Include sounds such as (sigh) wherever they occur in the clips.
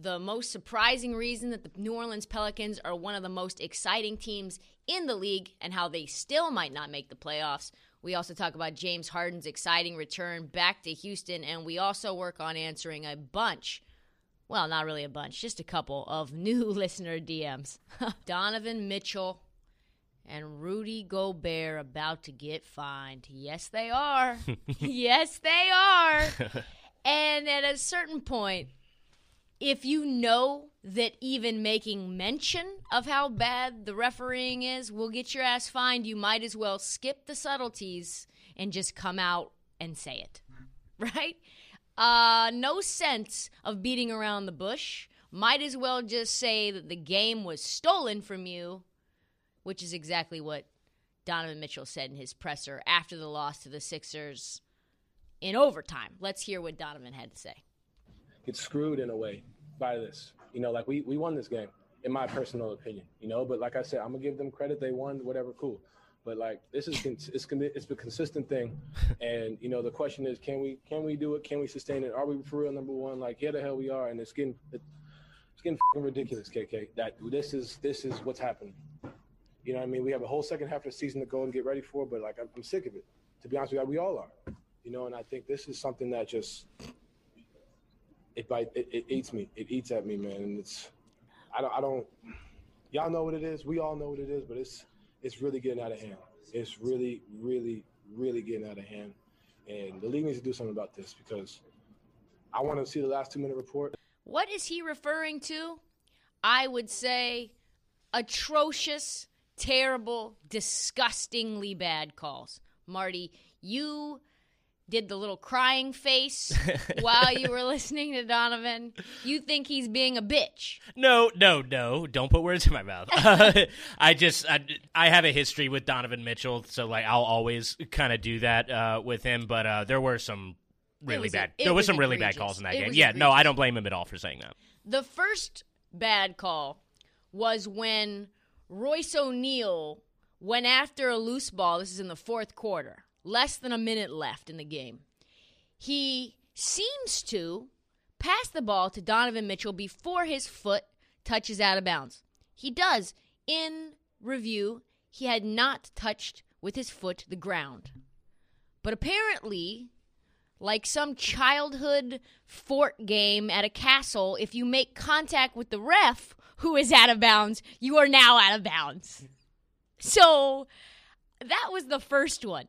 the most surprising reason that the New Orleans Pelicans are one of the most exciting teams in the league and how they still might not make the playoffs. We also talk about James Harden's exciting return back to Houston, and we also work on answering a bunch well, not really a bunch, just a couple of (laughs) new listener DMs. (laughs) Donovan Mitchell and Rudy Gobert about to get fined. Yes, they are. (laughs) yes, they are. and at a certain point, if you know that even making mention of how bad the refereeing is will get your ass fined, you might as well skip the subtleties and just come out and say it. (laughs) Right? Uh, no sense of beating around the bush. Might as well just say that the game was stolen from you, which is exactly what Donovan Mitchell said in his presser after the loss to the Sixers in overtime. Let's hear what Donovan had to say. Get screwed in a way by this. You know, like we, we won this game, in my personal opinion, you know, but like I said, I'm gonna give them credit. They won, whatever, cool. But like this is it's it's a consistent thing, (laughs) and you know the question is, can we can we do it? Can we sustain it? Are we for real number one? Like yeah, the hell we are, and it's getting it's getting ridiculous, KK. That this is this is what's happening. You know what I mean? We have a whole second half of the season to go and get ready for, but like I'm, I'm sick of it. To be honest with you, we all are. You know, and I think this is something that just it bite it, it eats me. It eats at me, man. And it's I don't I don't y'all know what it is. We all know what it is, but it's it's really getting out of hand. It's really, really, really getting out of hand. And the league needs to do something about this because I want to see the last two minute report. What is he referring to? I would say atrocious, terrible, disgustingly bad calls. Marty, you did the little crying face (laughs) while you were listening to Donovan. You think he's being a bitch? No, no, no! Don't put words in my mouth. (laughs) (laughs) I just I, I, have a history with Donovan Mitchell, so like I'll always kind of do that uh, with him. But uh, there were some really bad. There was, was some really bad calls in that it game. Yeah, egregious. no, I don't blame him at all for saying that. The first bad call was when Royce O'Neale went after a loose ball. This is in the fourth quarter less than a minute left in the game. He seems to pass the ball to Donovan Mitchell before his foot touches out of bounds. He does. In review, he had not touched with his foot the ground. But apparently, like some childhood fort game at a castle, if you make contact with the ref who is out of bounds, you are now out of bounds. So that was the first one.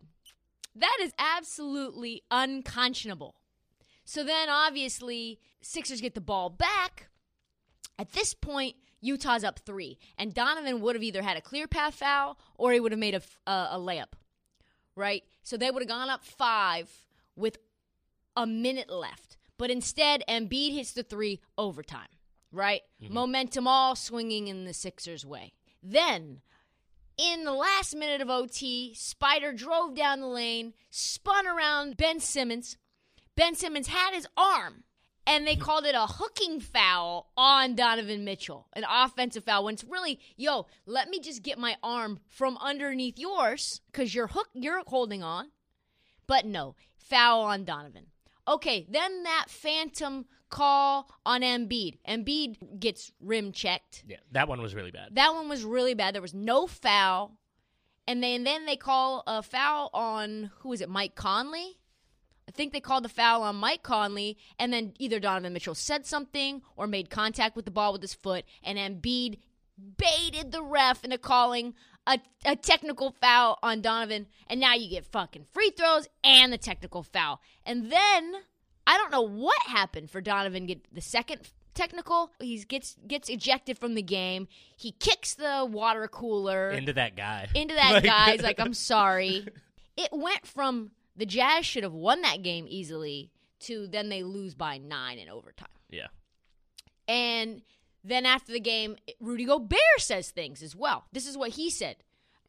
That is absolutely unconscionable. So then, obviously, Sixers get the ball back. At this point, Utah's up three, and Donovan would have either had a clear path foul or he would have made a, a, a layup, right? So they would have gone up five with a minute left. But instead, Embiid hits the three overtime, right? Mm-hmm. Momentum all swinging in the Sixers' way. Then in the last minute of OT, Spider drove down the lane, spun around Ben Simmons. Ben Simmons had his arm, and they called it a hooking foul on Donovan Mitchell, an offensive foul. When it's really, yo, let me just get my arm from underneath yours because you're hook, you're holding on. But no, foul on Donovan. Okay, then that phantom call on Embiid. Embiid gets rim checked. Yeah, that one was really bad. That one was really bad. There was no foul. And then, then they call a foul on who is it? Mike Conley. I think they called the foul on Mike Conley, and then either Donovan Mitchell said something or made contact with the ball with his foot, and Embiid baited the ref into calling a, a technical foul on Donovan, and now you get fucking free throws and the technical foul. And then I don't know what happened for Donovan get the second technical. He gets gets ejected from the game. He kicks the water cooler into that guy. Into that (laughs) like, guy. He's (laughs) like, I'm sorry. It went from the Jazz should have won that game easily to then they lose by nine in overtime. Yeah. And then after the game, Rudy Gobert says things as well. This is what he said.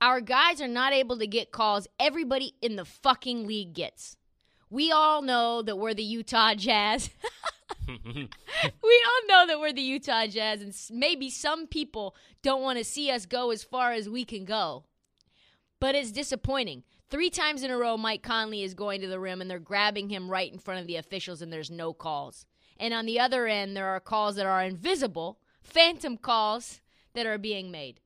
Our guys are not able to get calls everybody in the fucking league gets. We all know that we're the Utah Jazz. (laughs) we all know that we're the Utah Jazz, and maybe some people don't want to see us go as far as we can go. But it's disappointing. Three times in a row, Mike Conley is going to the rim, and they're grabbing him right in front of the officials, and there's no calls. And on the other end, there are calls that are invisible, phantom calls that are being made.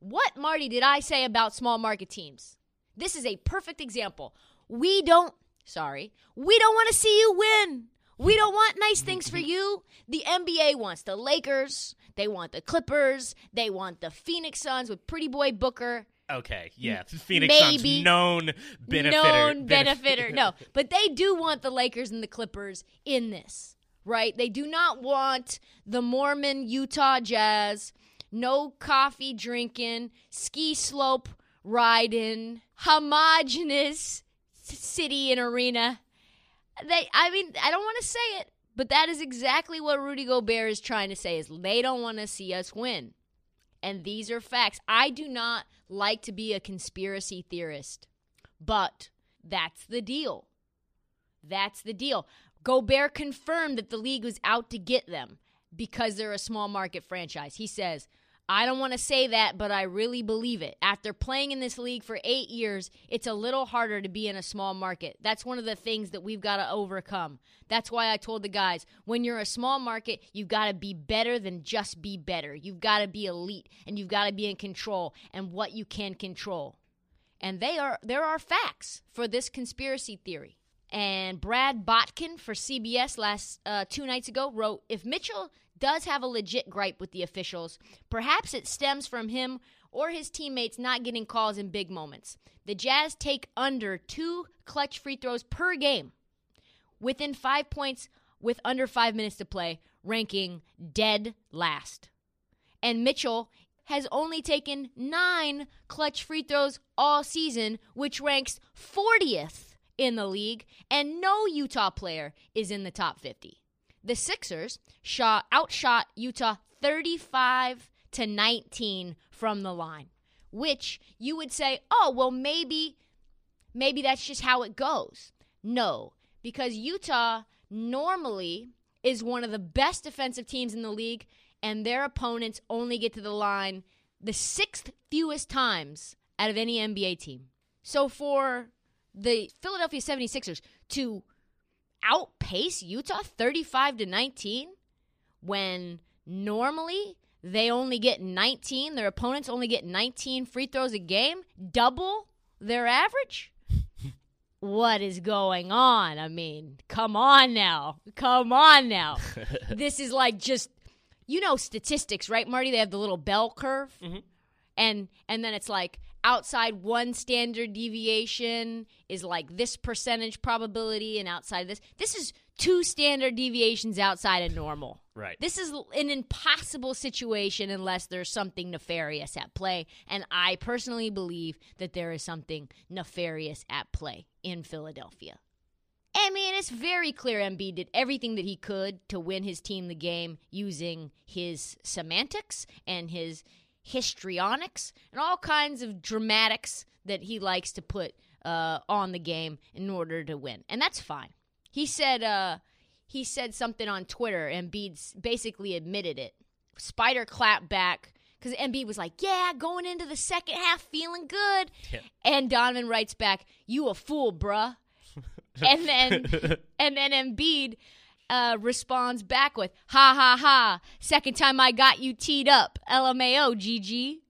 What, Marty, did I say about small market teams? This is a perfect example. We don't, sorry, we don't want to see you win. We don't want nice things for you. The NBA wants the Lakers. They want the Clippers. They want the Phoenix Suns with Pretty Boy Booker. Okay, yeah, Phoenix Maybe. Suns known benefitter. Known benefitter. (laughs) no, but they do want the Lakers and the Clippers in this, right? They do not want the Mormon Utah Jazz, no coffee drinking, ski slope riding, homogenous city and arena they I mean, I don't want to say it, but that is exactly what Rudy Gobert is trying to say is they don't want to see us win. And these are facts. I do not like to be a conspiracy theorist, but that's the deal. That's the deal. Gobert confirmed that the league was out to get them because they're a small market franchise. He says, I don't want to say that, but I really believe it. After playing in this league for eight years, it's a little harder to be in a small market. That's one of the things that we've got to overcome. That's why I told the guys when you're a small market, you've got to be better than just be better. You've got to be elite and you've got to be in control and what you can control. And they are there are facts for this conspiracy theory. And Brad Botkin for CBS last uh, two nights ago wrote if Mitchell does have a legit gripe with the officials. Perhaps it stems from him or his teammates not getting calls in big moments. The Jazz take under two clutch free throws per game within five points with under five minutes to play, ranking dead last. And Mitchell has only taken nine clutch free throws all season, which ranks 40th in the league, and no Utah player is in the top 50 the Sixers shot outshot Utah 35 to 19 from the line, which you would say, "Oh, well maybe maybe that's just how it goes." No, because Utah normally is one of the best defensive teams in the league and their opponents only get to the line the sixth fewest times out of any NBA team. So for the Philadelphia 76ers to outpace Utah 35 to 19 when normally they only get 19, their opponents only get 19 free throws a game, double their average? (laughs) what is going on? I mean, come on now. Come on now. (laughs) this is like just you know statistics, right, Marty? They have the little bell curve. Mm-hmm. And and then it's like outside one standard deviation is like this percentage probability and outside this this is two standard deviations outside of normal. Right. This is an impossible situation unless there's something nefarious at play. And i personally believe that there is something nefarious at play in philadelphia. I mean, it's very clear Embiid did everything that he could to win his team the game using his semantics and his histrionics, and all kinds of dramatics that he likes to put uh, on the game in order to win, and that's fine. He said uh, he said something on Twitter, and Embiid basically admitted it. Spider clapped back because Embiid was like, "Yeah, going into the second half, feeling good," yeah. and Donovan writes back, "You a fool, bruh." (laughs) and then (laughs) and then Embiid uh, responds back with, ha ha ha, second time I got you teed up. LMAO, GG.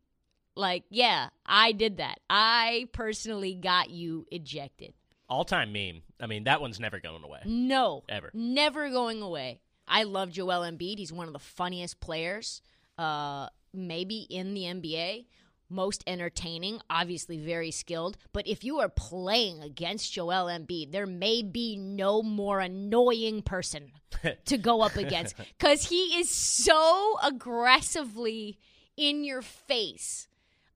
Like, yeah, I did that. I personally got you ejected. All time meme. I mean, that one's never going away. No. Ever. Never going away. I love Joel Embiid. He's one of the funniest players uh, maybe in the NBA, most entertaining, obviously very skilled. But if you are playing against Joel Embiid, there may be no more annoying person (laughs) to go up against because he is so aggressively in your face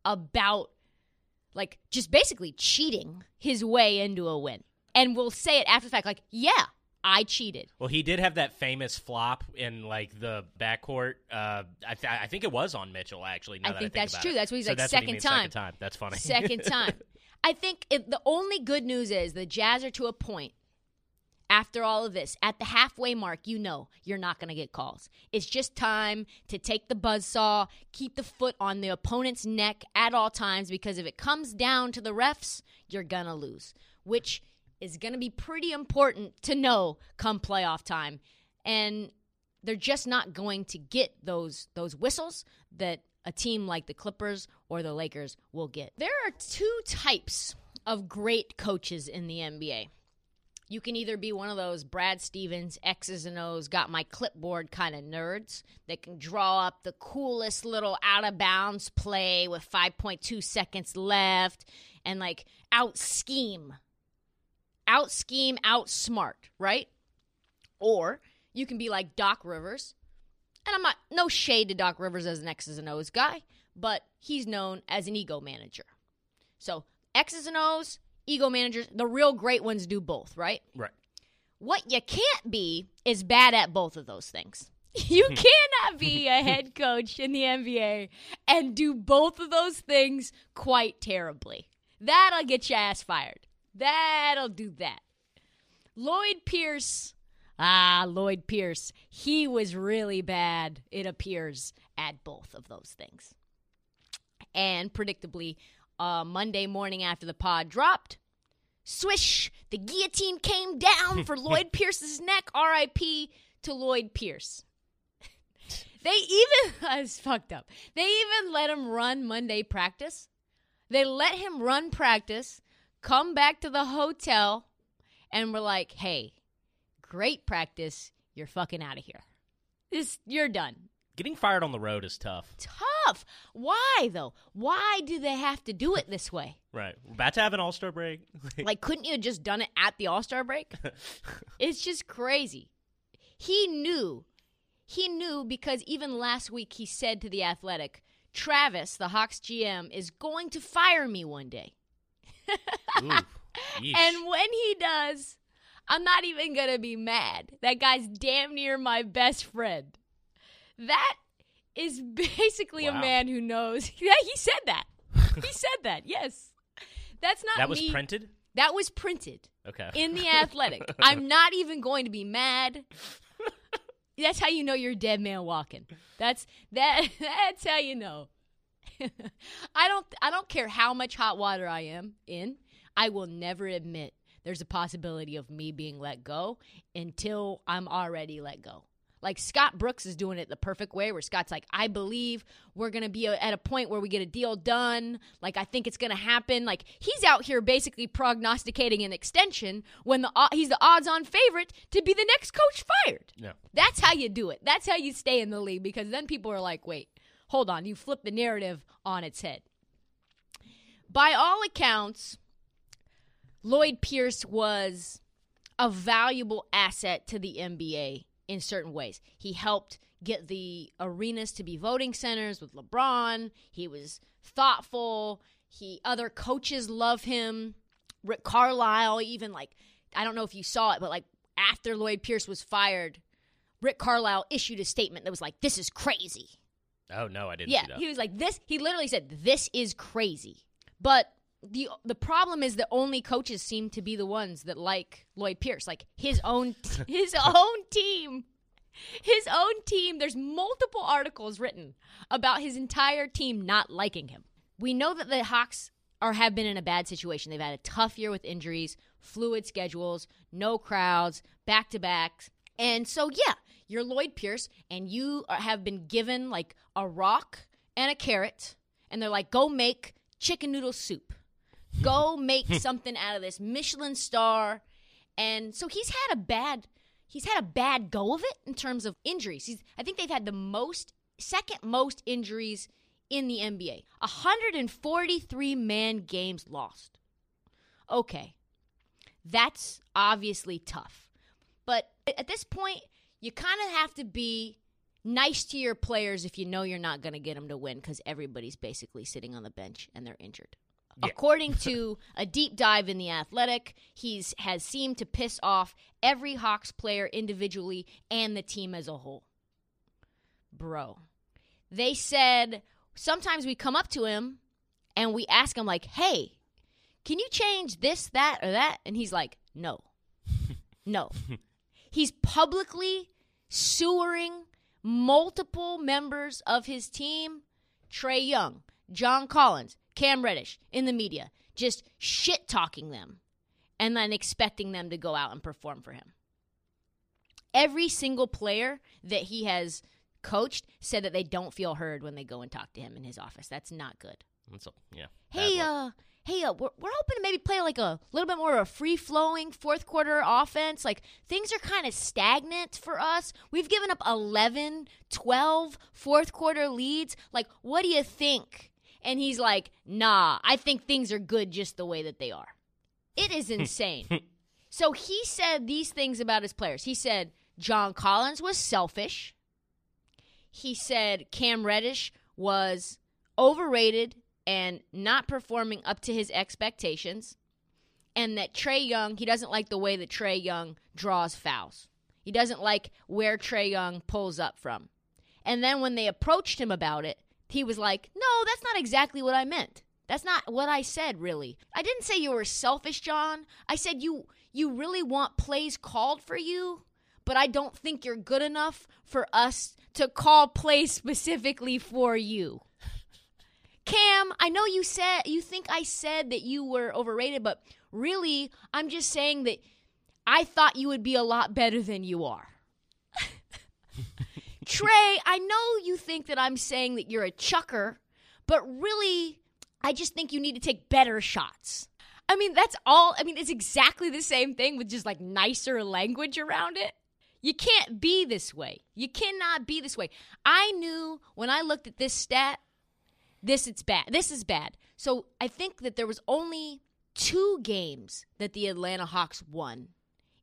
about like just basically cheating his way into a win. And we'll say it after the fact, like, yeah, I cheated. Well, he did have that famous flop in like the backcourt. Uh, I, th- I think it was on Mitchell actually. I think, I think that's true. It. That's what he's so like second he time. Second time. That's funny. Second (laughs) time. I think it, the only good news is the Jazz are to a point after all of this, at the halfway mark, you know you're not going to get calls. It's just time to take the buzz saw, keep the foot on the opponent's neck at all times because if it comes down to the refs, you're going to lose, which is going to be pretty important to know come playoff time. And they're just not going to get those those whistles that a team like the Clippers or the Lakers will get. There are two types of great coaches in the NBA. You can either be one of those Brad Stevens, X's and O's, got my clipboard kind of nerds that can draw up the coolest little out of bounds play with 5.2 seconds left and like out scheme, out scheme, out smart, right? Or you can be like Doc Rivers. And I'm not, no shade to Doc Rivers as an X's and O's guy, but he's known as an ego manager. So X's and O's, ego managers, the real great ones do both, right? Right. What you can't be is bad at both of those things. (laughs) You hmm. cannot be (laughs) a head coach in the NBA and do both of those things quite terribly. That'll get your ass fired. That'll do that. Lloyd Pierce, ah, Lloyd Pierce, he was really bad, it appears, at both of those things. And predictably, uh, Monday morning after the pod dropped, swish, the guillotine came down for (laughs) Lloyd Pierce's neck. R.I.P. to Lloyd Pierce. (laughs) they even, (laughs) that's fucked up. They even let him run Monday practice. They let him run practice, come back to the hotel, and we're like, hey, great practice. You're fucking out of here. This, you're done. Getting fired on the road is tough. Tough. Why though? Why do they have to do it this way? (laughs) Right. We're about to have an All Star break. (laughs) like, couldn't you have just done it at the All Star break? (laughs) it's just crazy. He knew. He knew because even last week he said to the Athletic, Travis, the Hawks GM, is going to fire me one day. Ooh, (laughs) and when he does, I'm not even going to be mad. That guy's damn near my best friend. That is (laughs) basically wow. a man who knows. (laughs) Yeah, he said that. he said that. Yes. That's not That was me. printed? That was printed Okay. in the Athletic. I'm not even going to be mad. That's how you know you're a dead man walking. That's that that's how you know. (laughs) I don't I don't care how much hot water I am in. I will never admit there's a possibility of me being let go until I'm already let go. Like Scott Brooks is doing it the perfect way, where Scott's like, I believe we're going to be at a point where we get a deal done. Like, I think it's going to happen. Like, he's out here basically prognosticating an extension when the uh, he's the odds on favorite to be the next coach fired. Yeah. That's how you do it. That's how you stay in the league because then people are like, wait, hold on. You flip the narrative on its head. By all accounts, Lloyd Pierce was a valuable asset to the NBA in certain ways. He helped get the arenas to be voting centers with LeBron. He was thoughtful. He other coaches love him. Rick Carlisle even like I don't know if you saw it, but like after Lloyd Pierce was fired, Rick Carlisle issued a statement that was like, "This is crazy." Oh no, I didn't Yeah, see that. he was like, "This." He literally said, "This is crazy." But the the problem is that only coaches seem to be the ones that like Lloyd Pierce, like his own (laughs) his own team. His own team, there's multiple articles written about his entire team not liking him. We know that the Hawks are have been in a bad situation. They've had a tough year with injuries, fluid schedules, no crowds, back to backs. And so yeah, you're Lloyd Pierce and you have been given like a rock and a carrot and they're like go make chicken noodle soup. (laughs) Go make something out of this Michelin star. And so he's had a bad he's had a bad go of it in terms of injuries. He's I think they've had the most second most injuries in the NBA. 143 man games lost. Okay. That's obviously tough. But at this point, you kind of have to be nice to your players if you know you're not going to get them to win because everybody's basically sitting on the bench and they're injured. Yeah. According to a deep dive in the Athletic, he's has seemed to piss off every Hawks player individually and the team as a whole. Bro, they said sometimes we come up to him and we ask him like, "Hey, can you change this, that, or that?" And he's like, "No, (laughs) no." he's publicly sewering multiple members of his team, Trae Young, John Collins, Cam Reddish, in the media, just shit talking them and then expecting them to go out and perform for him. Every single player that he has coached said that they don't feel heard when they go and talk to him in his office. That's not good. That's a, yeah. Hey, uh, hey, uh, we're, we're hoping to maybe play like a little bit more of a free flowing fourth quarter offense. Like things are kind of stagnant for us. We've given up 11, 12 fourth quarter leads. Like, what do you think? And he's like, nah, I think things are good just the way that they are. It is insane. so he said these things about his players. He said John Collins was selfish. He said Cam Reddish was overrated and not performing up to his expectations, and that Trae Young, he doesn't like the way that Trae Young draws fouls. He doesn't like where Trae Young pulls up from. And then when they approached him about it, he was like, No, that's not exactly what I meant. That's not what I said, really. I didn't say you were selfish, John. I said you you really want plays called for you, but I don't think you're good enough for us to call plays (laughs) specifically for you. Cam, I know you said you think I said that you were overrated, but really, I'm just saying that I thought you would be a lot better than you are. (laughs) Trae, I know you think that I'm saying that you're a chucker, but really, I just think you need to take better shots. I mean, that's all. I mean, it's exactly the same thing with just like nicer language around it. You can't be this way. You cannot be this way. I knew when I looked at this stat this it's bad. This is bad. So I think that there was only two games that the Atlanta Hawks won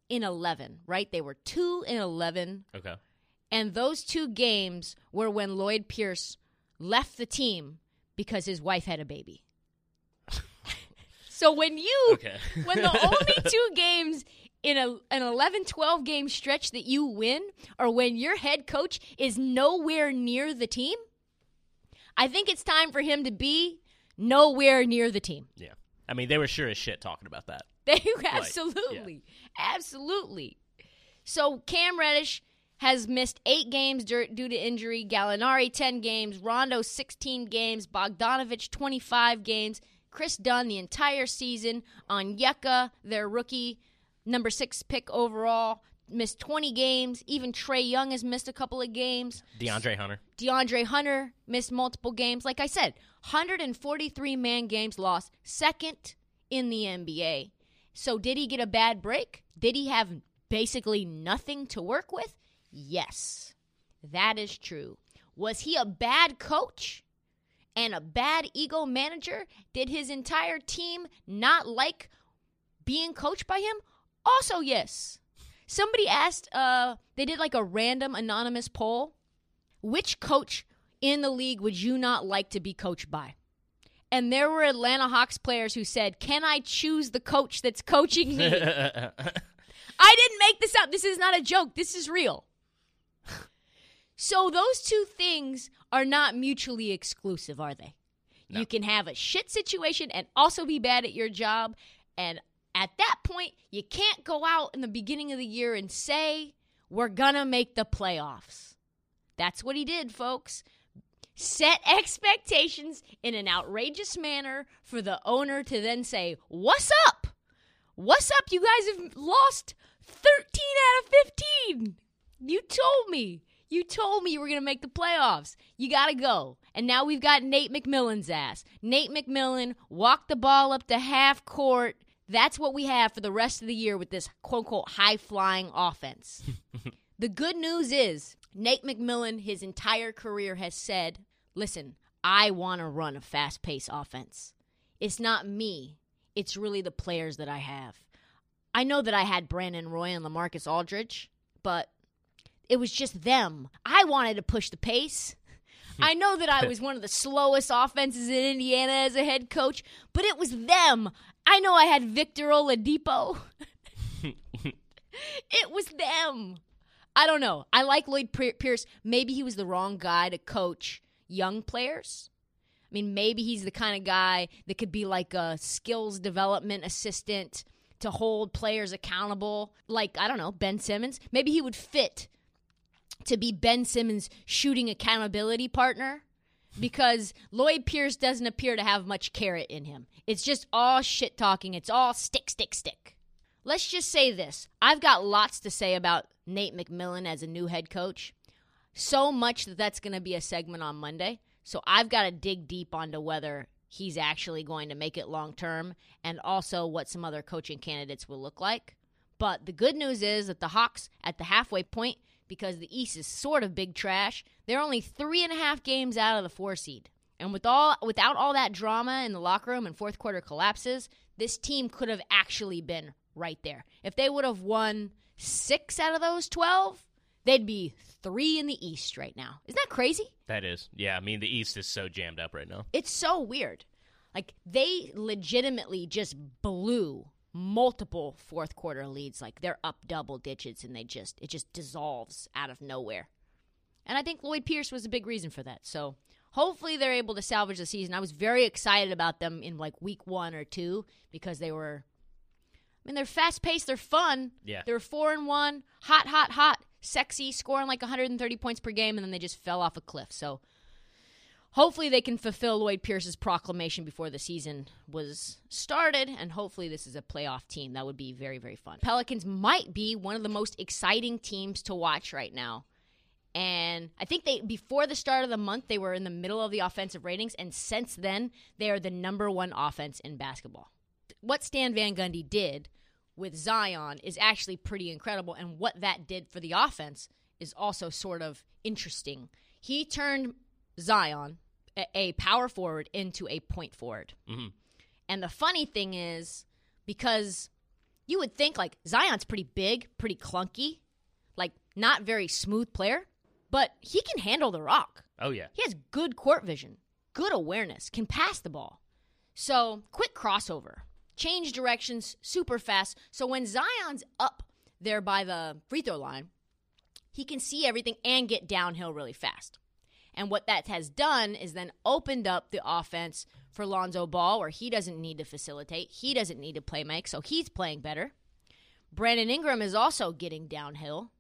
in 11, right? They were 2 in 11. Okay. And those two games were when Lloyd Pierce left the team because his wife had a baby. (laughs) so when you okay. (laughs) when the only two games in a, an 11 12 game stretch that you win are when your head coach is nowhere near the team, I think it's time for him to be nowhere near the team. Yeah. I mean, they were sure as shit talking about that. (laughs) They absolutely, yeah. absolutely. So Cam Reddish has missed eight games due to injury. Gallinari ten games. Rondo sixteen games. Bogdanovich twenty five games. Kris Dunn the entire season. Onyeka, their rookie, number six pick overall, missed 20 games. Even Trae Young has missed a couple of games. DeAndre Hunter. DeAndre Hunter missed multiple games. Like I said, 143 man games lost, second in the NBA. So did he get a bad break? Did he have basically nothing to work with? Yes, that is true. Was he a bad coach and a bad ego manager? Did his entire team not like being coached by him? Also, yes. Somebody asked, uh, they did like a random anonymous poll. Which coach in the league would you not like to be coached by? And there were Atlanta Hawks players who said, Can I choose the coach that's coaching me? (laughs) I didn't make this up. This is not a joke. This is real. so those two things are not mutually exclusive, are they? No. You can have a shit situation and also be bad at your job. And at that point, you can't go out in the beginning of the year and say, we're going to make the playoffs. That's what he did, folks. Set (laughs) expectations in an outrageous manner for the owner to then say, What's up? What's up? You guys have lost 13 out of 15. You told me. You told me you were going to make the playoffs. You got to go. And now we've got Nate McMillan's ass. Nate McMillan walked the ball up to half court that's what we have for the rest of the year with this quote unquote high flying offense. (laughs) the good news is Nate McMillan, his entire career, has said, listen, I want to run a fast paced offense. It's not me, it's really the players that I have. I know that I had Brandon Roy and LaMarcus Aldridge, but it was just them. I wanted to push the pace. (laughs) I know that I was one of the slowest offenses in Indiana as a head coach, but it was them. I know I had Victor Oladipo. (laughs) it was them. I don't know. I like Lloyd Pierce. Maybe he was the wrong guy to coach young players. I mean, maybe he's the kind of guy that could be like a skills development assistant to hold players accountable, like, I don't know, Ben Simmons. Maybe he would fit to be Ben Simmons' shooting accountability partner because Lloyd Pierce doesn't appear to have much carrot in him. It's just all shit talking, it's all stick, stick, stick. Let's just say this I've got lots to say about Nate McMillan as a new head coach. So much that that's going to be a segment on Monday. So I've got to dig deep onto whether he's actually going to make it long term and also what some other coaching candidates will look like. But the good news is that the Hawks at the halfway point, because the East is sort of big trash, they're only three and a half games out of the four seed. And with all without all that drama in the locker room and fourth quarter collapses, this team could have actually been right there. If they would have won six out of those 12, they'd be three in the East right now. Isn't that crazy? That is. Yeah, I mean, the East is so jammed up right now. It's so weird. Like, they legitimately just blew multiple fourth quarter leads. Like, they're up double digits and they just, it just dissolves out of nowhere. And I think Lloyd Pierce was a big reason for that. So, hopefully they're able to salvage the season. I was very excited about them in like week one or two because they were I mean, they're fast paced, they're fun. Yeah. They're four and one, hot, hot, hot, sexy, scoring like 130 points per game, and then they just fell off a cliff. So hopefully they can fulfill Lloyd Pierce's proclamation before the season was started, and hopefully this is a playoff team. That would be very, very fun. Pelicans might be one of the most exciting teams to watch right now. And I think they before the start of the month they were in the middle of the offensive ratings, and since then they are the number one offense in basketball what Stan Van Gundy did with Zion is actually pretty incredible, and what that did for the offense is also sort of interesting. He turned Zion, a power forward, into a point forward. Mm-hmm. And the funny thing is, because you would think like Zion's pretty big, pretty clunky, like not very smooth player, but he can handle the rock. Oh yeah. He has good court vision, good awareness, can pass the ball. So, quick crossover change directions super fast. So when Zion's up there by the free throw line, he can see everything and get downhill really fast. And what that has done is then opened up the offense for Lonzo Ball, where he doesn't need to facilitate, he doesn't need to play make, so he's playing better. Brandon Ingram is also getting downhill,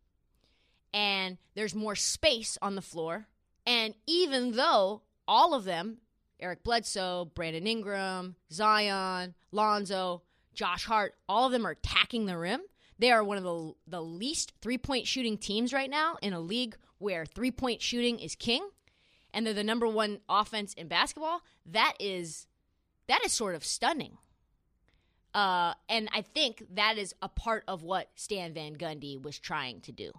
and there's more space on the floor. And even though all of them Eric Bledsoe, Brandon Ingram, Zion, Lonzo, Josh Hart, all of them are attacking the rim. They are one of the, the least three point shooting teams right now in a league where three point shooting is king, and they're the number one offense in basketball. That is that is sort of stunning. Uh, and I think that is a part of what Stan Van Gundy was trying to do.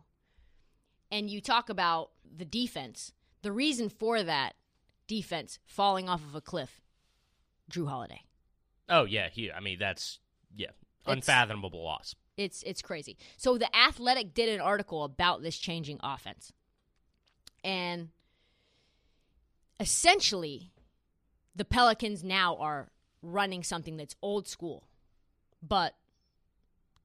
And you talk about the defense. The reason for that defense falling off of a cliff. Jrue Holiday. Oh yeah, he. I mean, that's yeah, unfathomable it's, loss. It's it's crazy. So the Athletic did an article about this changing offense, and essentially, the Pelicans now are running something that's old school, but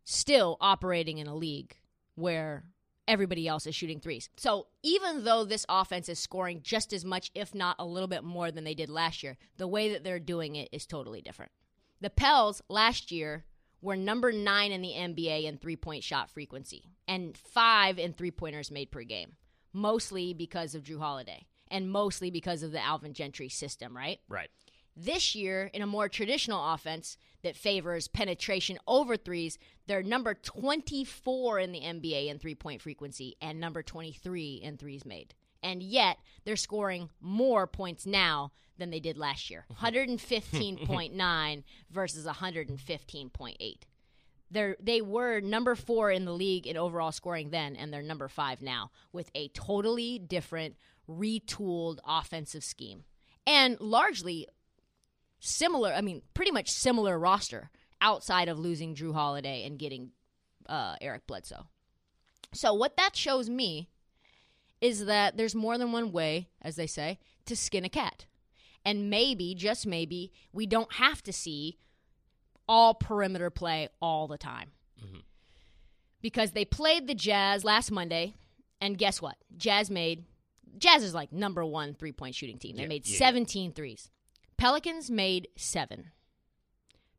still operating in a league where everybody else is shooting threes. So even though this offense is scoring just as much, if not a little bit more than they did last year, the way that they're doing it is totally different. The Pels last year were number nine in the NBA in three point shot frequency and five in three pointers made per game, mostly because of Jrue Holiday and mostly because of the Alvin Gentry system, right? Right. This year, in a more traditional offense that favors penetration over threes, they're number 24 in the NBA in three point frequency and number 23 in threes made. And yet, they're scoring more points now than they did last year (laughs) 115.9 versus 115.8. They're, they were number four in the league in overall scoring then, and they're number five now with a totally different, retooled offensive scheme. And largely similar, I mean, pretty much similar roster outside of losing Jrue Holiday and getting uh, Eric Bledsoe. So, what that shows me is that there's more than one way, as they say, to skin a cat. And maybe, just maybe, we don't have to see all perimeter play all the time. Mm-hmm. Because they played the Jazz last Monday, and guess what? Jazz made Jazz is like number one three point shooting team. They yeah, made yeah. 17 threes. Pelicans made seven.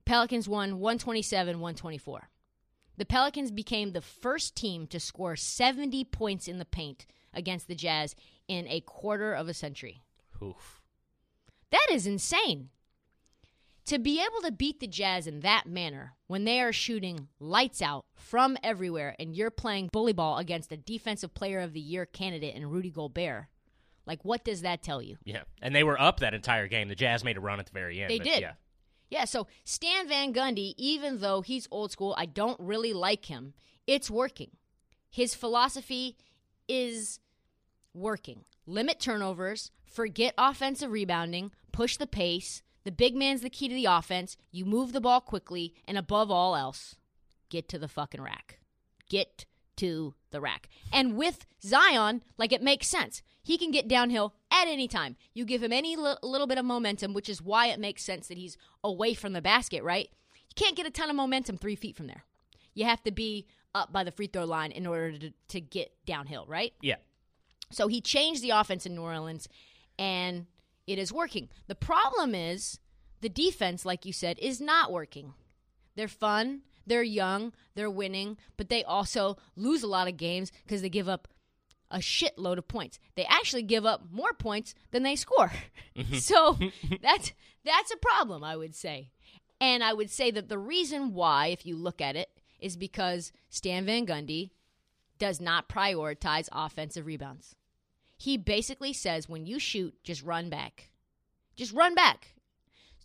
Pelicans won 127 124. The Pelicans became the first team to score 70 points in the paint against the Jazz in a quarter of a century. Oof. That is insane. To be able to beat the Jazz in that manner when they are shooting lights out from everywhere and you're playing bully ball against a defensive player of the year candidate in Rudy Gobert, like what does that tell you? Yeah. And they were up that entire game. The Jazz made a run at the very end. They did. Yeah. Yeah, so Stan Van Gundy, even though he's old school, I don't really like him. It's working. His philosophy is working. Limit turnovers, forget offensive rebounding, push the pace, the big man's the key to the offense. You move the ball quickly, and above all else, get to the fucking rack. Get to the rack. And with Zion, like it makes sense. He can get downhill at any time. You give him any li- little bit of momentum, which is why it makes sense that he's away from the basket, right? You can't get a ton of momentum three feet from there. You have to be up by the free throw line in order to, to get downhill, right? Yeah. So he changed the offense in New Orleans, and it is working. The problem is the defense, like you said, is not working. They're fun, they're young, they're winning, but they also lose a lot of games because they give up a shitload of points. They actually give up more points than they score. Mm-hmm. (laughs) so (laughs) that's that's a problem, I would say. And I would say that the reason why, if you look at it, is because Stan Van Gundy does not prioritize offensive rebounds. He basically says when you shoot, just run back. Just run back.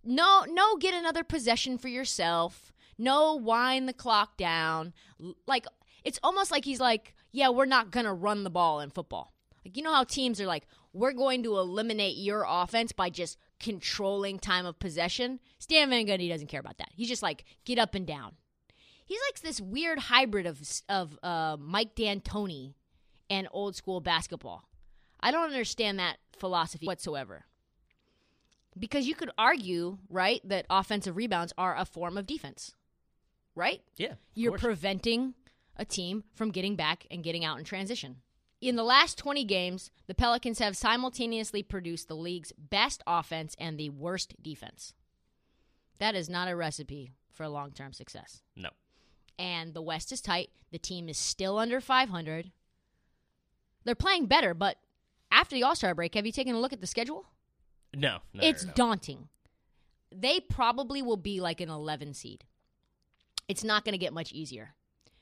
No, no, get another possession for yourself. No, wind the clock down. Like it's almost like he's like, yeah, we're not gonna run the ball in football. Like you know how teams are like, we're going to eliminate your offense by just controlling time of possession. Stan Van Gundy doesn't care about that. He's just like, get up and down. He's like this weird hybrid of of uh, Mike D'Antoni and old school basketball. I don't understand that philosophy whatsoever. Because you could argue, right, that offensive rebounds are a form of defense. Right? Yeah. You're course. preventing a team from getting back and getting out in transition. In the last 20 games, the Pelicans have simultaneously produced the league's best offense and the worst defense. That is not a recipe for long term success. No. And the West is tight. The team is still under 500. They're playing better, but after the All Star break, have you taken a look at the schedule? No, no it's no. daunting. They probably will be like an 11 seed. It's not going to get much easier.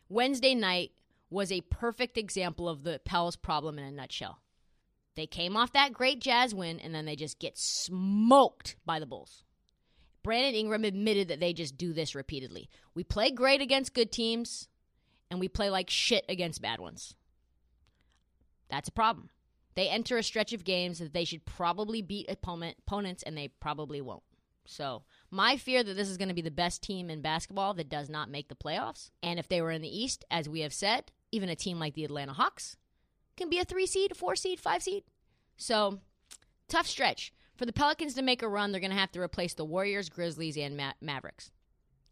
Wednesday night was a perfect example of the Pels problem in a nutshell. They came off that great Jazz win and then they just get smoked by the Bulls. Brandon Ingram admitted that they just do this repeatedly. We play great against good teams and we play like shit against bad ones. That's a problem. They enter a stretch of games that they should probably beat opponent, opponents, and they probably won't. So, my fear that this is going to be the best team in basketball that does not make the playoffs. And if they were in the East, as we have said, even a team like the Atlanta Hawks can be a three seed, a four seed, five seed. So, tough stretch. For the Pelicans to make a run, they're going to have to replace the Warriors, Grizzlies, and Ma- Mavericks.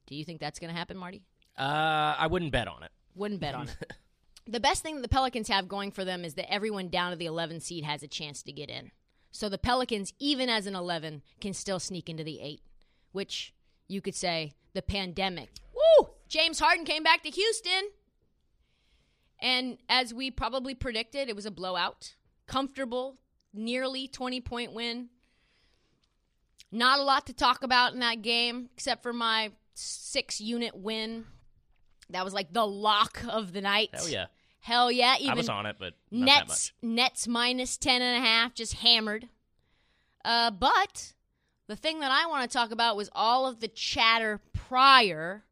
Do you think that's going to happen, Marty? Uh, I wouldn't bet on it. Wouldn't bet on it. (laughs) the best thing that the Pelicans have going for them is that everyone down to the 11 seed has a chance to get in. So the Pelicans, even as an 11, can still sneak into the 8, which you could say the pandemic. Woo! James Harden came back to Houston. And as we probably predicted, it was a blowout. Comfortable, nearly 20 point win. Not a lot to talk about in that game, except for my six unit win. That was like the lock of the night. Hell yeah. Hell yeah! Even I was on it, but nets nets minus ten and a half, just hammered. Uh, but the thing that I want to talk about was all of the chatter prior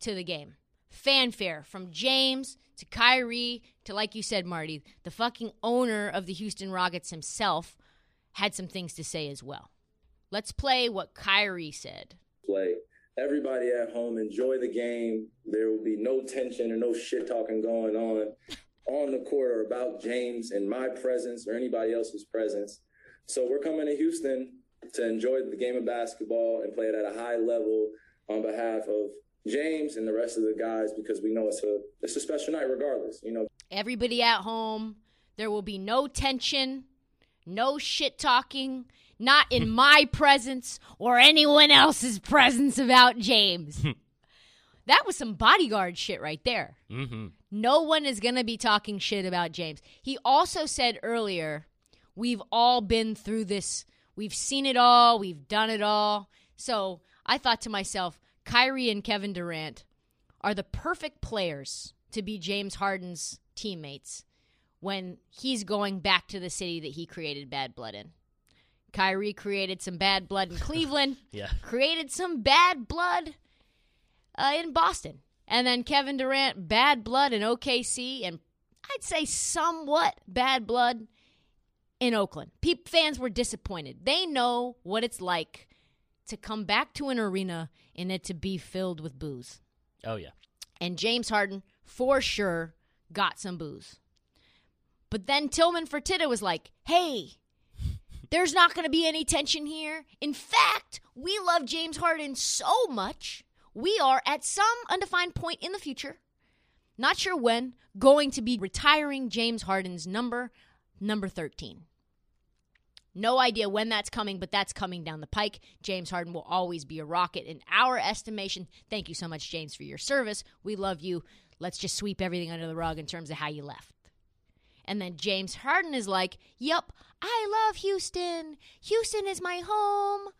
to the game. Fanfare from James to Kyrie to, like you said, Marty, the fucking owner of the Houston Rockets himself had some things to say as well. Let's play what Kyrie said. Play. Everybody at home enjoy the game. There will be no tension or no shit talking going on on the court or about James in my presence or anybody else's presence. So we're coming to Houston to enjoy the game of basketball and play it at a high level on behalf of James and the rest of the guys because we know it's a it's a special night regardless, you know. Everybody at home, there will be no tension, no shit talking, not in my presence or anyone else's presence about James. that was some bodyguard shit right there. Mm-hmm. No one is going to be talking shit about James. He also said earlier, we've all been through this. We've seen it all. We've done it all. So I thought to myself, Kyrie and Kevin Durant are the perfect players to be James Harden's teammates when he's going back to the city that he created bad blood in. Kyrie created some bad blood in (laughs) Cleveland. yeah. Created some bad blood uh, in Boston. And then Kevin Durant, bad blood in OKC, and I'd say somewhat bad blood in Oakland. People, fans were disappointed. They know what it's like to come back to an arena and it to be filled with boos. Oh yeah. And James Harden, for sure, got some boos. But then Tillman Fertitta was like, hey, there's not going to be any tension here. In fact, we love James Harden so much, we are at some undefined point in the future, not sure when, going to be retiring James Harden's number, number 13. No idea when that's coming, but that's coming down the pike. James Harden will always be a rocket in our estimation. Thank you so much, James, for your service. We love you. Let's just sweep everything under the rug in terms of how you left. And then James Harden is like, Yup, I love Houston. Houston is my home.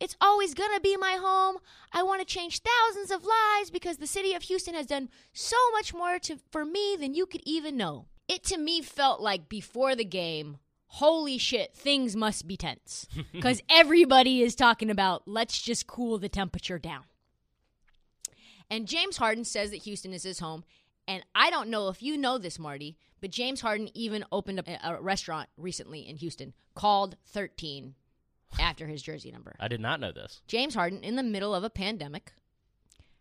It's always going to be my home. I want to change thousands of lives because the city of Houston has done so much more to, for me than you could even know. It to me felt like before the game, holy shit, things must be tense. (laughs) Because everybody is talking about let's just cool the temperature down. And James Harden says that Houston is his home. And I don't know if you know this, Marty, but James Harden even opened up a restaurant recently in Houston called 13 after his jersey number. I did not know this. James Harden, in the middle of a pandemic,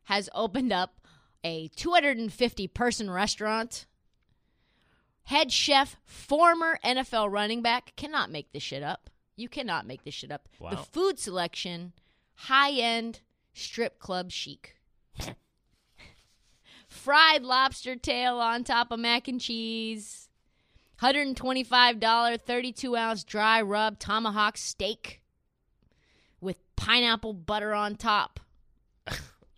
has opened up a 250 person restaurant. Head chef, former NFL running back, cannot make this shit up. You cannot make this shit up. Wow. The food selection, high end, strip club chic. Fried lobster tail on top of mac and cheese. $125 32 ounce dry rub tomahawk steak with pineapple butter on top. (laughs)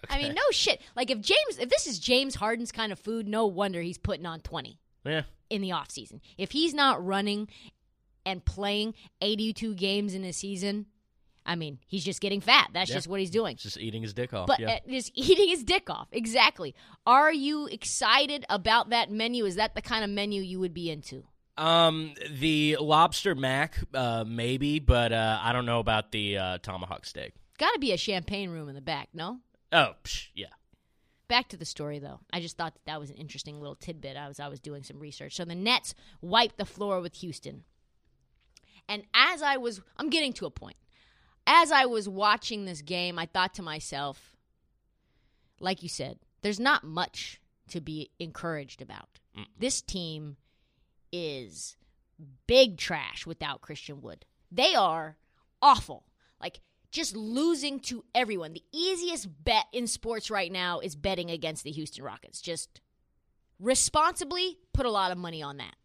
I mean, no shit. Like if James, if this is James Harden's kind of food, no wonder he's putting on twenty Yeah. in the off season. If he's not running and playing eighty-two games in a season, I mean, he's just getting fat. That's Yeah. just what he's doing. Just eating his dick off. But yeah. uh, just (laughs) eating his dick off. Exactly. Are you excited about that menu? Is that the kind of menu you would be into? Um, the lobster mac, uh, maybe, but uh, I don't know about the uh, tomahawk steak. Got to be a champagne room in the back, no? Oh, psh, yeah. Back to the story though. I just thought that, that was an interesting little tidbit. I was I was doing some research. So the Nets wiped the floor with Houston. And as I was I'm getting to a point. As I was watching this game, I thought to myself, like you said, there's not much to be encouraged about. Mm. This team is big trash without Christian Wood. They are awful. Like just losing to everyone. The easiest bet in sports right now is betting against the Houston Rockets. Just responsibly put a lot of money on that.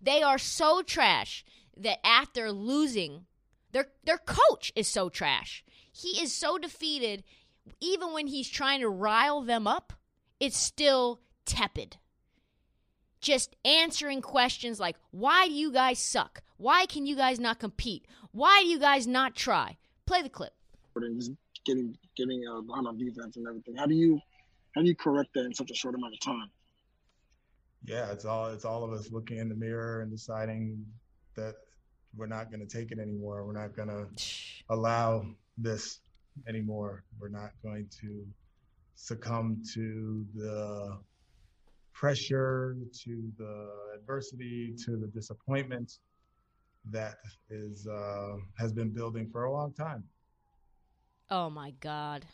They are so trash that after losing, their their coach is so trash. He is so defeated even when he's trying to rile them up, it's still tepid. Just answering questions like, why do you guys suck? Why can you guys not compete? Why do you guys not try? Play the clip. getting getting uh, behind on defense and everything. How do you how do you correct that in such a short amount of time? yeah, it's all it's all of us looking in the mirror and deciding that we're not going to take it anymore. We're not going to allow this anymore. We're not going to succumb to the pressure, to the adversity, to the disappointment that is uh, has been building for a long time. Oh my God,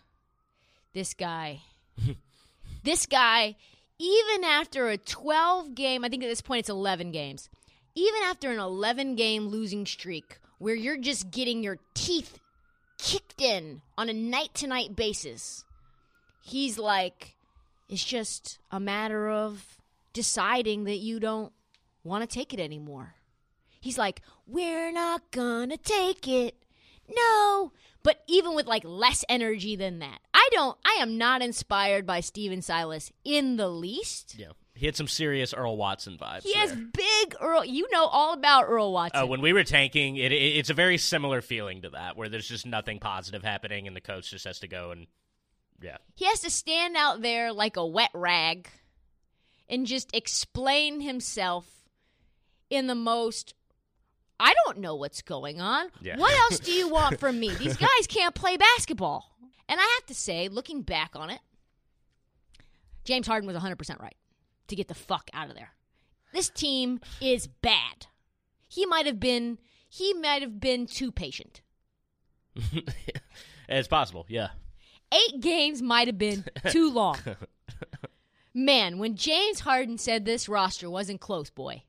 this guy, (laughs) this guy, even after a 12 game, I think at this point it's 11 games, even after an 11 game losing streak where you're just getting your teeth kicked in on a night to night basis, he's like, it's just a matter of deciding that you don't want to take it anymore. He's like, we're not gonna take it. No. But even with like less energy than that, I don't, I am not inspired by Stephen Silas in the least. Yeah. He had some serious Earl Watson vibes. He there. has big Earl. You know all about Earl Watson. Uh, when we were tanking, it, it, it's a very similar feeling to that, where there's just nothing positive happening, and the coach just has to go and, yeah. He has to stand out there like a wet rag and just explain himself in the most. I don't know what's going on. Yeah. What else do you (laughs) want from me? These guys can't play basketball. And I have to say, looking back on it, James Harden was 100% right to get the fuck out of there. This team is bad. He might have been he might have been too patient. (laughs) it's possible, yeah. Eight games might have been too long. (laughs) Man, when James Harden said this roster wasn't close, boy,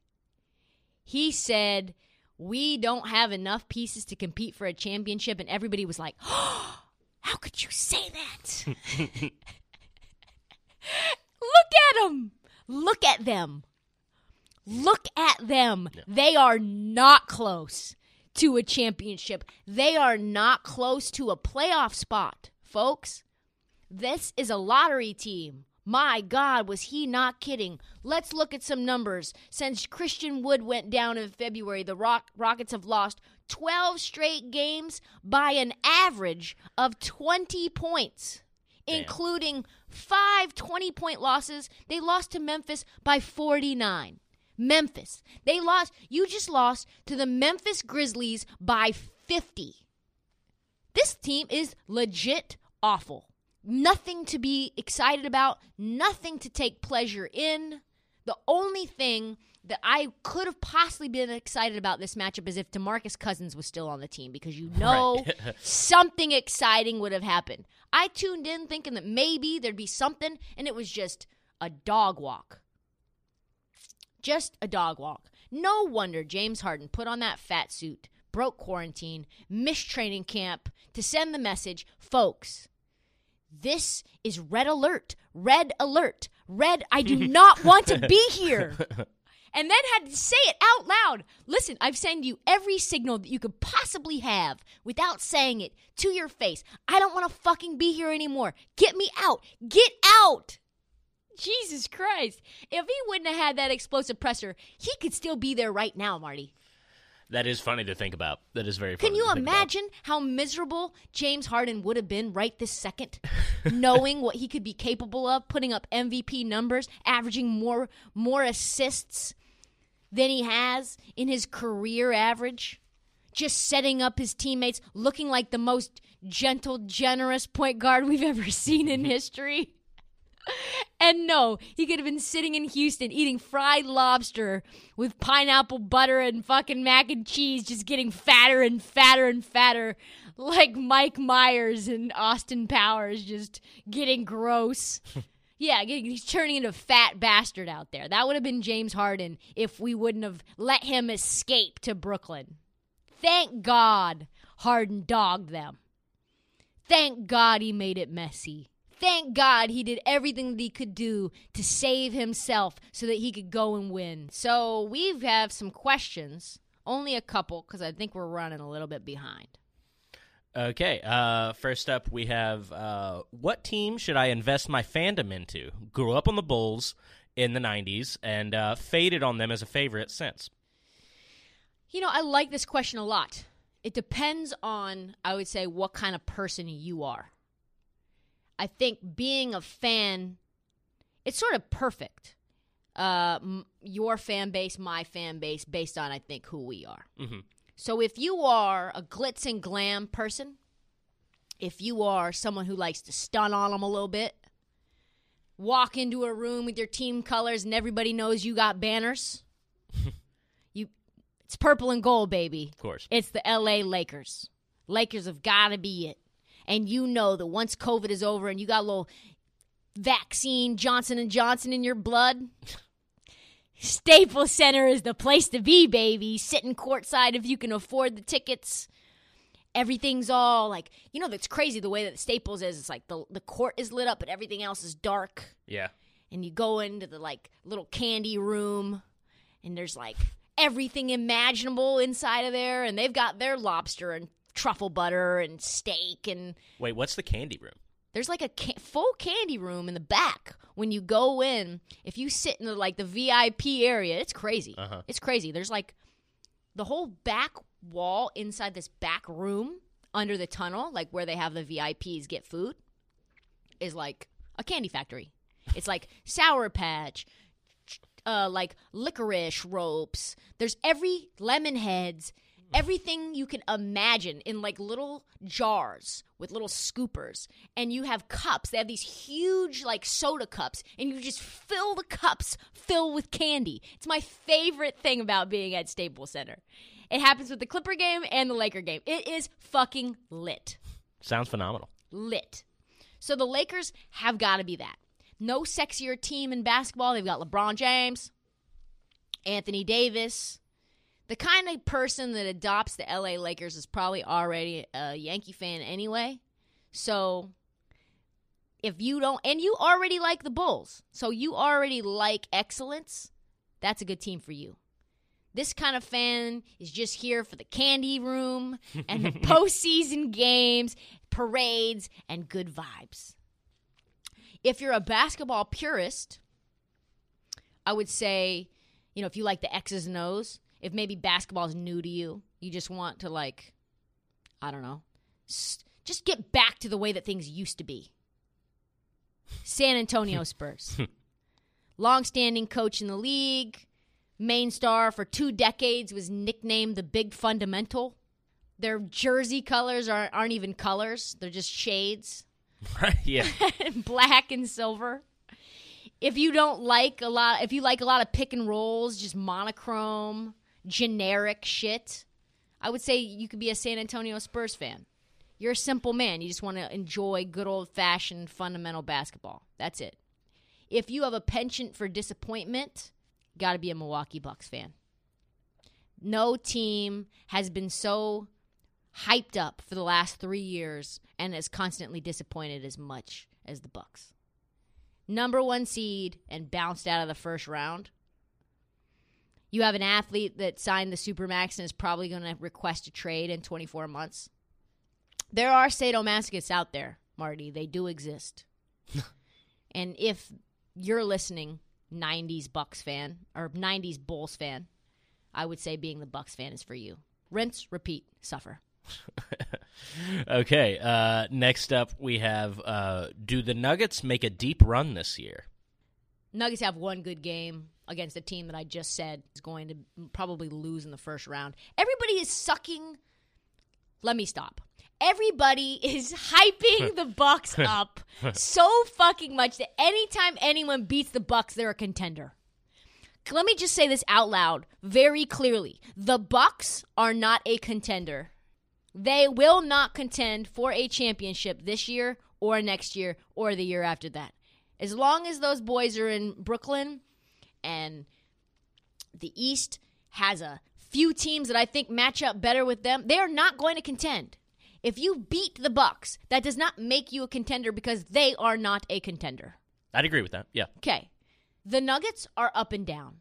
he said, We don't have enough pieces to compete for a championship. And everybody was like, oh, (gasps) How could you say that? (laughs) Look at them. Look at them. Look at them. They are not close to a championship. They are not close to a playoff spot, folks. This is a lottery team. My God, was he not kidding? Let's look at some numbers. Since Christian Wood went down in February, the Rock- Rockets have lost 12 straight games by an average of 20 points, Including five 20 point losses. They lost to Memphis by 49. Memphis. They lost, you just lost to the Memphis Grizzlies by 50. This team is legit awful. Nothing to be excited about, nothing to take pleasure in. The only thing that I could have possibly been excited about this matchup is if DeMarcus Cousins was still on the team because you know Right. (laughs) something exciting would have happened. I tuned in thinking that maybe there'd be something, and it was just a dog walk. Just a dog walk. No wonder James Harden put on that fat suit, broke quarantine, missed training camp to send the message folks, this is red alert, red alert, red. I do (laughs) not want to be here. (laughs) And then had to say it out loud. Listen, I've sent you every signal that you could possibly have without saying it to your face. I don't want to fucking be here anymore. Get me out. Get out. Jesus Christ. If he wouldn't have had that explosive presser, he could still be there right now, Marty. That is funny to think about. That is very funny. Can you think about. imagine how miserable James Harden would have been right this second, (laughs) knowing what he could be capable of, putting up MVP numbers, averaging more more assists than he has in his career average, just setting up his teammates, looking like the most gentle, generous point guard we've ever (laughs) seen in (laughs) history. (laughs) And no, he could have been sitting in Houston eating fried lobster with pineapple butter and fucking mac and cheese, just getting fatter and fatter and fatter, like Mike Myers and Austin Powers, just getting gross. Yeah, he's turning into a fat bastard out there. That would have been James Harden if we wouldn't have let him escape to Brooklyn. Thank God Harden dogged them. Thank God he made it messy. Thank God he did everything that he could do to save himself so that he could go and win. So we have some questions, only a couple, because I think we're running a little bit behind. Okay. Uh, first up, we have uh, what team should I invest my fandom into? Grew up on the Bulls in the '90s and uh, faded on them as a favorite since. You know, I like this question a lot. It depends on, I would say, what kind of person you are. I think being a fan, it's sort of perfect. Uh, m- your fan base, my fan base, based on, I think, who we are. Mhm. So if you are a glitz and glam person, if you are someone who likes to stun on them a little bit, walk into a room with your team colors and everybody knows you got banners. (laughs) you it's purple and gold, baby. Of course. It's the LA Lakers. Lakers have got to be it. And you know that once COVID is over and you got a little vaccine Johnson and Johnson in your blood, (laughs) Staples Center is the place to be, baby. Sitting courtside if you can afford the tickets. Everything's all like, you know, that's crazy the way that Staples is. It's like the, the court is lit up, but everything else is dark. Yeah. And you go into the like little candy room, and there's like everything imaginable inside of there. And they've got their lobster and truffle butter and steak. And Wait, what's the candy room? There's like a full candy room in the back when you go in. If you sit in the like the VIP area, it's crazy. Uh-huh. It's crazy. There's like the whole back wall inside this back room under the tunnel, like where they have the VIPs get food, is like a candy factory. It's like Sour Patch, uh, like licorice ropes. There's every lemon heads, everything you can imagine in like little jars with little scoopers. And you have cups. They have these huge like soda cups, and you just fill the cups fill with candy. It's my favorite thing about being at Staples Center. It happens with the Clipper game and the Laker game. It is fucking lit Sounds phenomenal. lit. So the Lakers have got to be that. No sexier team in basketball. They've got LeBron James, Anthony Davis. The kind of person that adopts the LA Lakers is probably already a Yankee fan anyway. So if you don't, and you already like the Bulls, so you already like excellence, that's a good team for you. This kind of fan is just here for the candy room and the (laughs) postseason games, parades, and good vibes. If you're a basketball purist, I would say, you know, if you like the X's and O's, if maybe basketball is new to you, you just want to, like, I don't know, just get back to the way that things used to be. San Antonio (laughs) Spurs. Longstanding coach in the league, main star for two decades, was nicknamed the Big Fundamental. Their jersey colors aren't, aren't even colors, they're just shades (laughs) Right? Yeah. (laughs) black and silver. If you don't like a lot, if you like a lot of pick and rolls, just monochrome, generic shit, I would say you could be a San Antonio Spurs fan. You're a simple man. You just want to enjoy good old fashioned fundamental basketball. That's it. If you have a penchant for disappointment, got to be a Milwaukee Bucks fan. No team has been so hyped up for the last three years and has constantly disappointed as much as the Bucks. Number one seed and bounced out of the first round. You have an athlete that signed the supermax and is probably going to request a trade in 24 months. There are sadomasochists out there, Marty. They do exist. (laughs) and if you're listening, 90s Bucks fan or 90s Bulls fan, I would say being the Bucks fan is for you. Rinse, repeat, suffer. (laughs) okay. Uh, next up, we have uh, Do the Nuggets make a deep run this year? Nuggets have one good game against a team that I just said is going to probably lose in the first round. Everybody is sucking. Let me stop. Everybody (laughs) is hyping the Bucks (laughs) up so fucking much that anytime anyone beats the Bucks, they're a contender. Let me just say this out loud very clearly. The Bucks are not a contender. They will not contend for a championship this year or next year or the year after that. As long as those boys are in Brooklyn and the East has a few teams that I think match up better with them, they are not going to contend. If you beat the Bucks, that does not make you a contender because they are not a contender. I'd agree with that. Yeah. Okay. The Nuggets are up and down.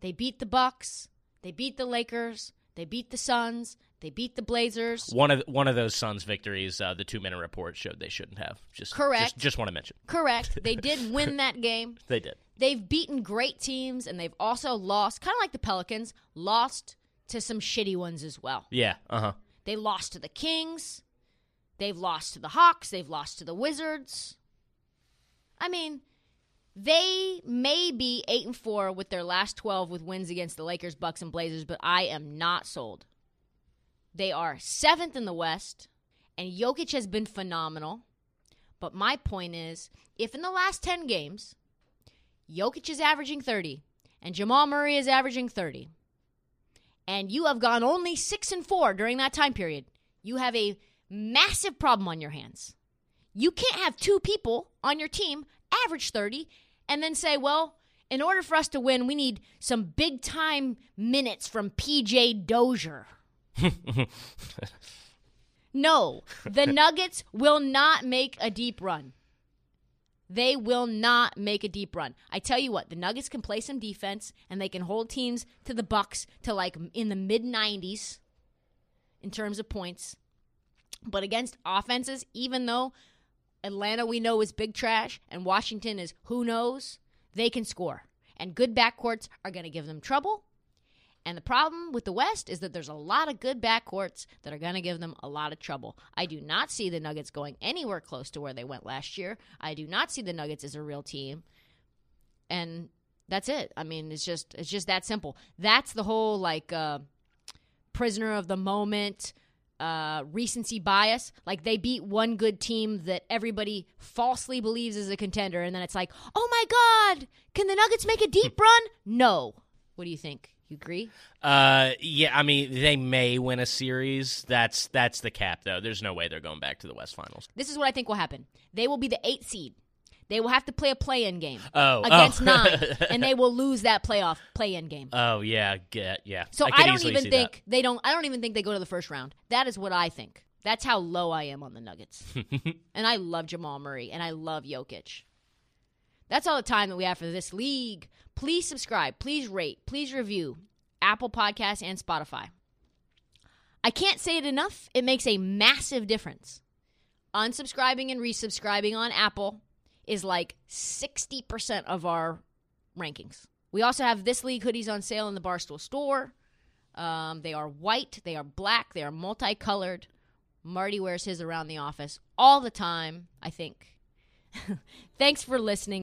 They beat the Bucks, they beat the Lakers, they beat the Suns, they beat the Blazers. One of one of those Suns victories, uh, the two minute report showed they shouldn't have. Just Correct. Just, just want to mention Correct. They (laughs) did win that game. (laughs) they did. They've beaten great teams and they've also lost, kind of like the Pelicans, lost to some shitty ones as well. Yeah. Uh huh. They lost to the Kings. They've lost to the Hawks. They've lost to the Wizards. I mean, they may be 8 and 4 with their last 12 with wins against the Lakers, Bucks and Blazers, but I am not sold. They are 7th in the West and Jokic has been phenomenal. But my point is if in the last 10 games, Jokic is averaging 30 and Jamal Murray is averaging 30, and you have gone only 6 and 4 during that time period, you have a massive problem on your hands. You can't have two people on your team average 30 and then say, well, in order for us to win, we need some big time minutes from PJ Dozier. (laughs) no, the Nuggets will not make a deep run. They will not make a deep run. I tell you what, the Nuggets can play some defense and they can hold teams to the Bucks to like in the mid 90s in terms of points. But against offenses, even though Atlanta we know is big trash and Washington is who knows, they can score. And good backcourts are going to give them trouble. And the problem with the West is that there's a lot of good backcourts that are going to give them a lot of trouble. I do not see the Nuggets going anywhere close to where they went last year. I do not see the Nuggets as a real team. And that's it. I mean, it's just it's just that simple. That's the whole like uh, prisoner of the moment uh, recency bias. Like they beat one good team that everybody falsely believes is a contender, and then it's like, oh my God, can the Nuggets make a deep (laughs) run? No. What do you think? You agree? Uh, yeah. I mean, they may win a series. That's that's the cap, though. There's no way they're going back to the West Finals. This is what I think will happen. They will be the eight seed. They will have to play a play-in game oh, against oh. (laughs) nine, and they will lose that playoff play-in game. Oh yeah, get yeah. So I, I, don't even think that. they don't. I don't even think they go to the first round. That is what I think. That's how low I am on the Nuggets. (laughs) and I love Jamal Murray and I love Jokic. That's all the time that we have for this league. Please subscribe. Please rate. Please review Apple Podcasts and Spotify. I can't say it enough. It makes a massive difference. Unsubscribing and resubscribing on Apple is like 60% of our rankings. We also have this league hoodies on sale in the Barstool store. Um, they are white, they are black, they are multicolored. Marty wears his around the office all the time, I think. (laughs) Thanks for listening.